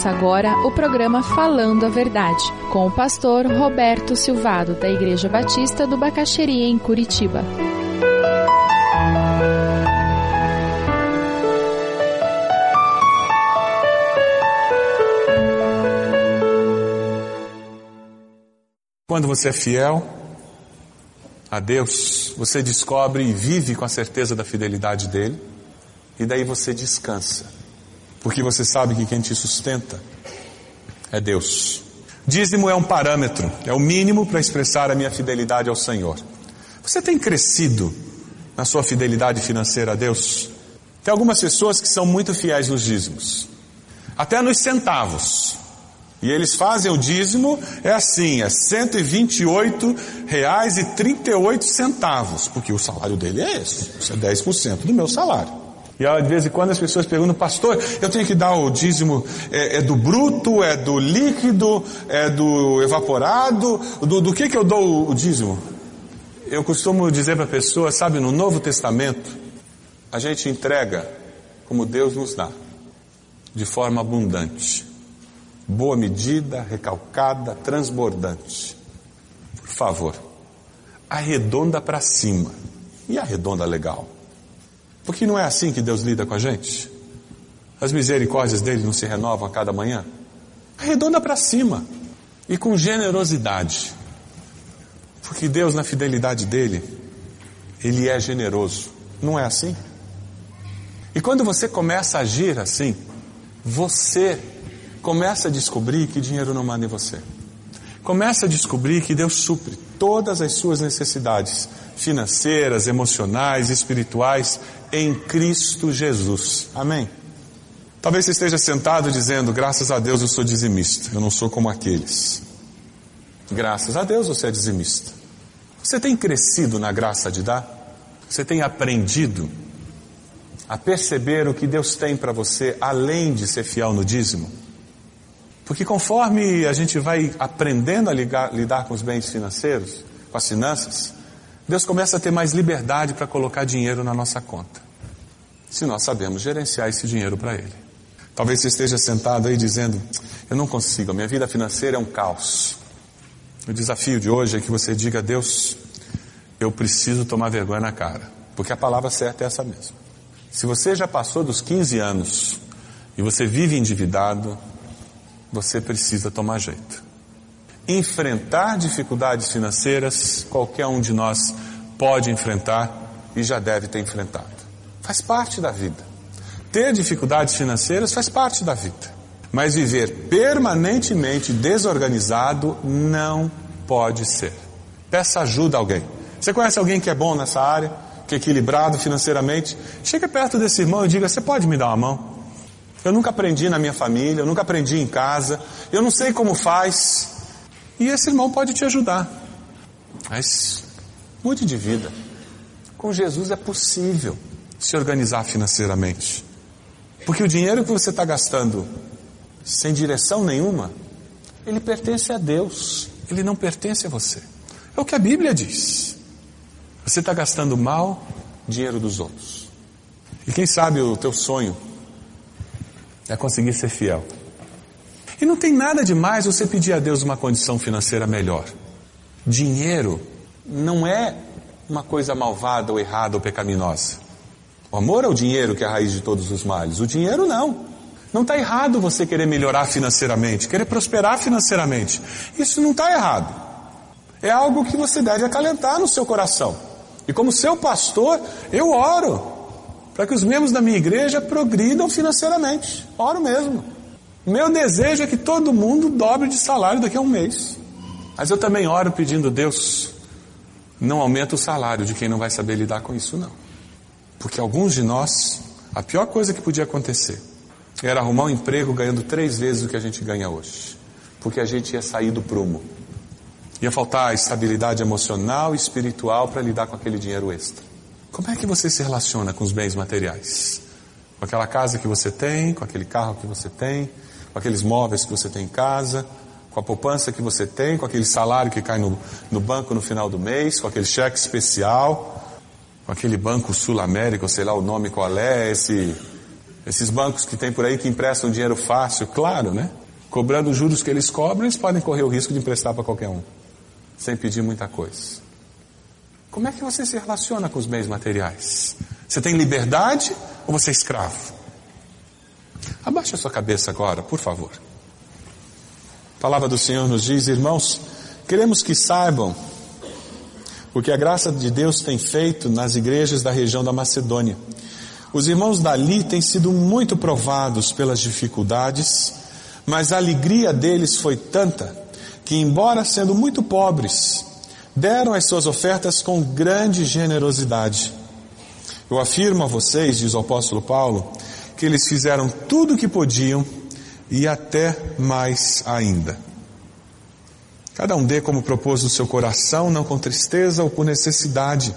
Começa agora o programa Falando a Verdade, com o pastor Roberto Silvado, da Igreja Batista do Bacaxeria, em Curitiba. Quando você é fiel a Deus, você descobre e vive com a certeza da fidelidade dele, e daí você descansa, porque você sabe que quem te sustenta é Deus. Dízimo é um parâmetro, é o mínimo para expressar a minha fidelidade ao Senhor. Você tem crescido na sua fidelidade financeira a Deus? Tem algumas pessoas que são muito fiéis nos dízimos, até nos centavos. E eles fazem o dízimo, é assim, é 128 reais e 38 centavos, porque o salário dele é esse, isso é 10% do meu salário. E de vez em quando as pessoas perguntam, pastor, eu tenho que dar o dízimo, é, é do bruto, é do líquido, é do evaporado, do, do que que eu dou o dízimo? Eu costumo dizer para a pessoa, sabe, no Novo Testamento, a gente entrega como Deus nos dá, de forma abundante boa medida, recalcada, transbordante. Por favor, arredonda para cima. E arredonda legal. Porque não é assim que Deus lida com a gente? As misericórdias dele não se renovam a cada manhã? Arredonda para cima. E com generosidade. Porque Deus, na fidelidade dele, ele é generoso. Não é assim? E quando você começa a agir assim, você Começa a descobrir que dinheiro não manda em você. Começa a descobrir que Deus supre todas as suas necessidades financeiras, emocionais, espirituais em Cristo Jesus. Amém? Talvez você esteja sentado dizendo: graças a Deus eu sou dizimista, eu não sou como aqueles. Graças a Deus você é dizimista. Você tem crescido na graça de dar? Você tem aprendido a perceber o que Deus tem para você além de ser fiel no dízimo? Porque conforme a gente vai aprendendo a ligar, lidar com os bens financeiros, com as finanças, Deus começa a ter mais liberdade para colocar dinheiro na nossa conta. Se nós sabemos gerenciar esse dinheiro para Ele. Talvez você esteja sentado aí dizendo: Eu não consigo, a minha vida financeira é um caos. O desafio de hoje é que você diga a Deus: Eu preciso tomar vergonha na cara. Porque a palavra certa é essa mesmo. Se você já passou dos 15 anos e você vive endividado, você precisa tomar jeito. Enfrentar dificuldades financeiras, qualquer um de nós pode enfrentar e já deve ter enfrentado. Faz parte da vida. Ter dificuldades financeiras faz parte da vida. Mas viver permanentemente desorganizado não pode ser. Peça ajuda a alguém. Você conhece alguém que é bom nessa área, que é equilibrado financeiramente? Chega perto desse irmão e diga: Você pode me dar uma mão? Eu nunca aprendi na minha família, eu nunca aprendi em casa, eu não sei como faz. E esse irmão pode te ajudar. Mas mude de vida. Com Jesus é possível se organizar financeiramente. Porque o dinheiro que você está gastando sem direção nenhuma, ele pertence a Deus, ele não pertence a você. É o que a Bíblia diz. Você está gastando mal dinheiro dos outros. E quem sabe o teu sonho é conseguir ser fiel. E não tem nada de mais você pedir a Deus uma condição financeira melhor. Dinheiro não é uma coisa malvada ou errada ou pecaminosa. O amor é o dinheiro que é a raiz de todos os males. O dinheiro não. Não está errado você querer melhorar financeiramente, querer prosperar financeiramente. Isso não está errado. É algo que você deve acalentar no seu coração. E como seu pastor, eu oro para que os membros da minha igreja progridam financeiramente. Oro mesmo. Meu desejo é que todo mundo dobre de salário daqui a um mês. Mas eu também oro pedindo, Deus, não aumenta o salário de quem não vai saber lidar com isso, não. Porque alguns de nós, a pior coisa que podia acontecer era arrumar um emprego ganhando três vezes o que a gente ganha hoje. Porque a gente ia sair do prumo. Ia faltar estabilidade emocional e espiritual para lidar com aquele dinheiro extra. Como é que você se relaciona com os bens materiais? Com aquela casa que você tem, com aquele carro que você tem, com aqueles móveis que você tem em casa, com a poupança que você tem, com aquele salário que cai no, no banco no final do mês, com aquele cheque especial, com aquele banco Sul América, ou sei lá o nome qual é, esse Esses bancos que tem por aí que emprestam dinheiro fácil, claro, né? Cobrando os juros que eles cobram, eles podem correr o risco de emprestar para qualquer um, sem pedir muita coisa. Como é que você se relaciona com os bens materiais? Você tem liberdade ou você é escravo? Abaixe a sua cabeça agora, por favor. A palavra do Senhor nos diz, irmãos, queremos que saibam o que a graça de Deus tem feito nas igrejas da região da Macedônia. Os irmãos dali têm sido muito provados pelas dificuldades, mas a alegria deles foi tanta que, embora sendo muito pobres, deram as suas ofertas com grande generosidade. Eu afirmo a vocês, diz o apóstolo Paulo, que eles fizeram tudo o que podiam e até mais ainda. Cada um dê como propôs no seu coração, não com tristeza ou por necessidade,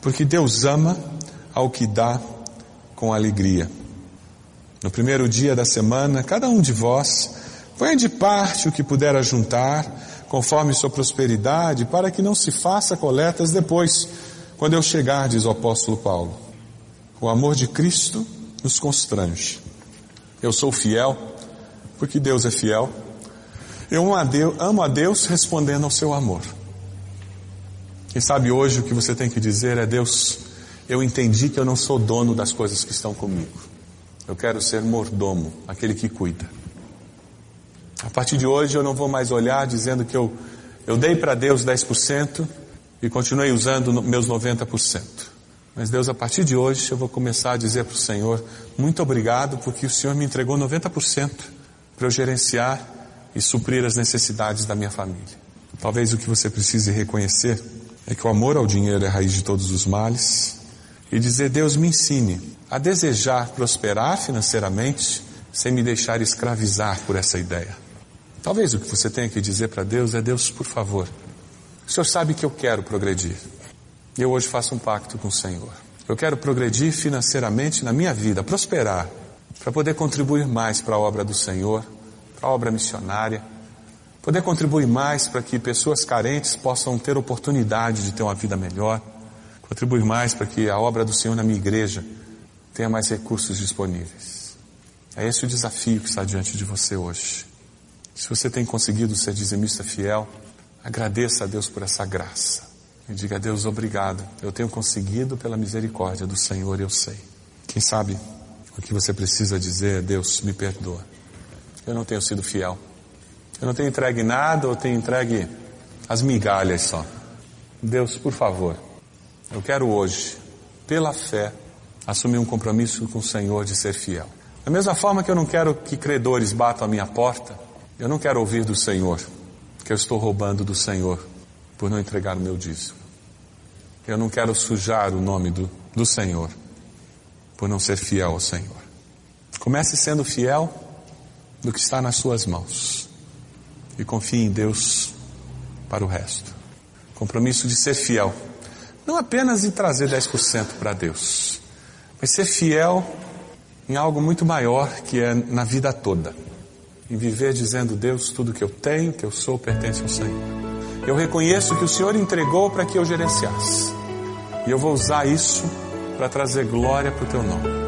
porque Deus ama ao que dá com alegria. No primeiro dia da semana, cada um de vós ponha de parte o que puder ajuntar, conforme sua prosperidade, para que não se faça coletas depois, quando eu chegar, diz o apóstolo Paulo. O amor de Cristo nos constrange. Eu sou fiel, porque Deus é fiel. Eu amo a Deus, respondendo ao seu amor. Quem sabe hoje o que você tem que dizer é: Deus, eu entendi que eu não sou dono das coisas que estão comigo. Eu quero ser mordomo, aquele que cuida. A partir de hoje eu não vou mais olhar dizendo que eu, eu dei para Deus 10% e continuei usando meus 90%. Mas Deus, a partir de hoje eu vou começar a dizer para o Senhor, muito obrigado porque o Senhor me entregou 90% para eu gerenciar e suprir as necessidades da minha família. Talvez o que você precise reconhecer é que o amor ao dinheiro é a raiz de todos os males e dizer, Deus me ensine a desejar prosperar financeiramente sem me deixar escravizar por essa ideia. Talvez o que você tenha que dizer para Deus é: Deus, por favor, o Senhor sabe que eu quero progredir. Eu hoje faço um pacto com o Senhor. Eu quero progredir financeiramente na minha vida, prosperar, para poder contribuir mais para a obra do Senhor, para a obra missionária, poder contribuir mais para que pessoas carentes possam ter oportunidade de ter uma vida melhor, contribuir mais para que a obra do Senhor na minha igreja tenha mais recursos disponíveis. É esse o desafio que está diante de você hoje. Se você tem conseguido ser dizimista fiel, agradeça a Deus por essa graça. E diga a Deus obrigado. Eu tenho conseguido pela misericórdia do Senhor, eu sei. Quem sabe o que você precisa dizer é Deus, me perdoa. Eu não tenho sido fiel. Eu não tenho entregue nada, ou tenho entregue as migalhas só. Deus, por favor, eu quero hoje, pela fé, assumir um compromisso com o Senhor de ser fiel. Da mesma forma que eu não quero que credores batam a minha porta, eu não quero ouvir do Senhor que eu estou roubando do Senhor por não entregar o meu dízimo. Eu não quero sujar o nome do, do Senhor por não ser fiel ao Senhor. Comece sendo fiel do que está nas suas mãos e confie em Deus para o resto. Compromisso de ser fiel, não apenas em trazer 10% para Deus, mas ser fiel em algo muito maior que é na vida toda em viver dizendo: Deus, tudo que eu tenho, que eu sou, pertence ao Senhor. Eu reconheço que o Senhor entregou para que eu gerenciasse. E eu vou usar isso para trazer glória para o teu nome.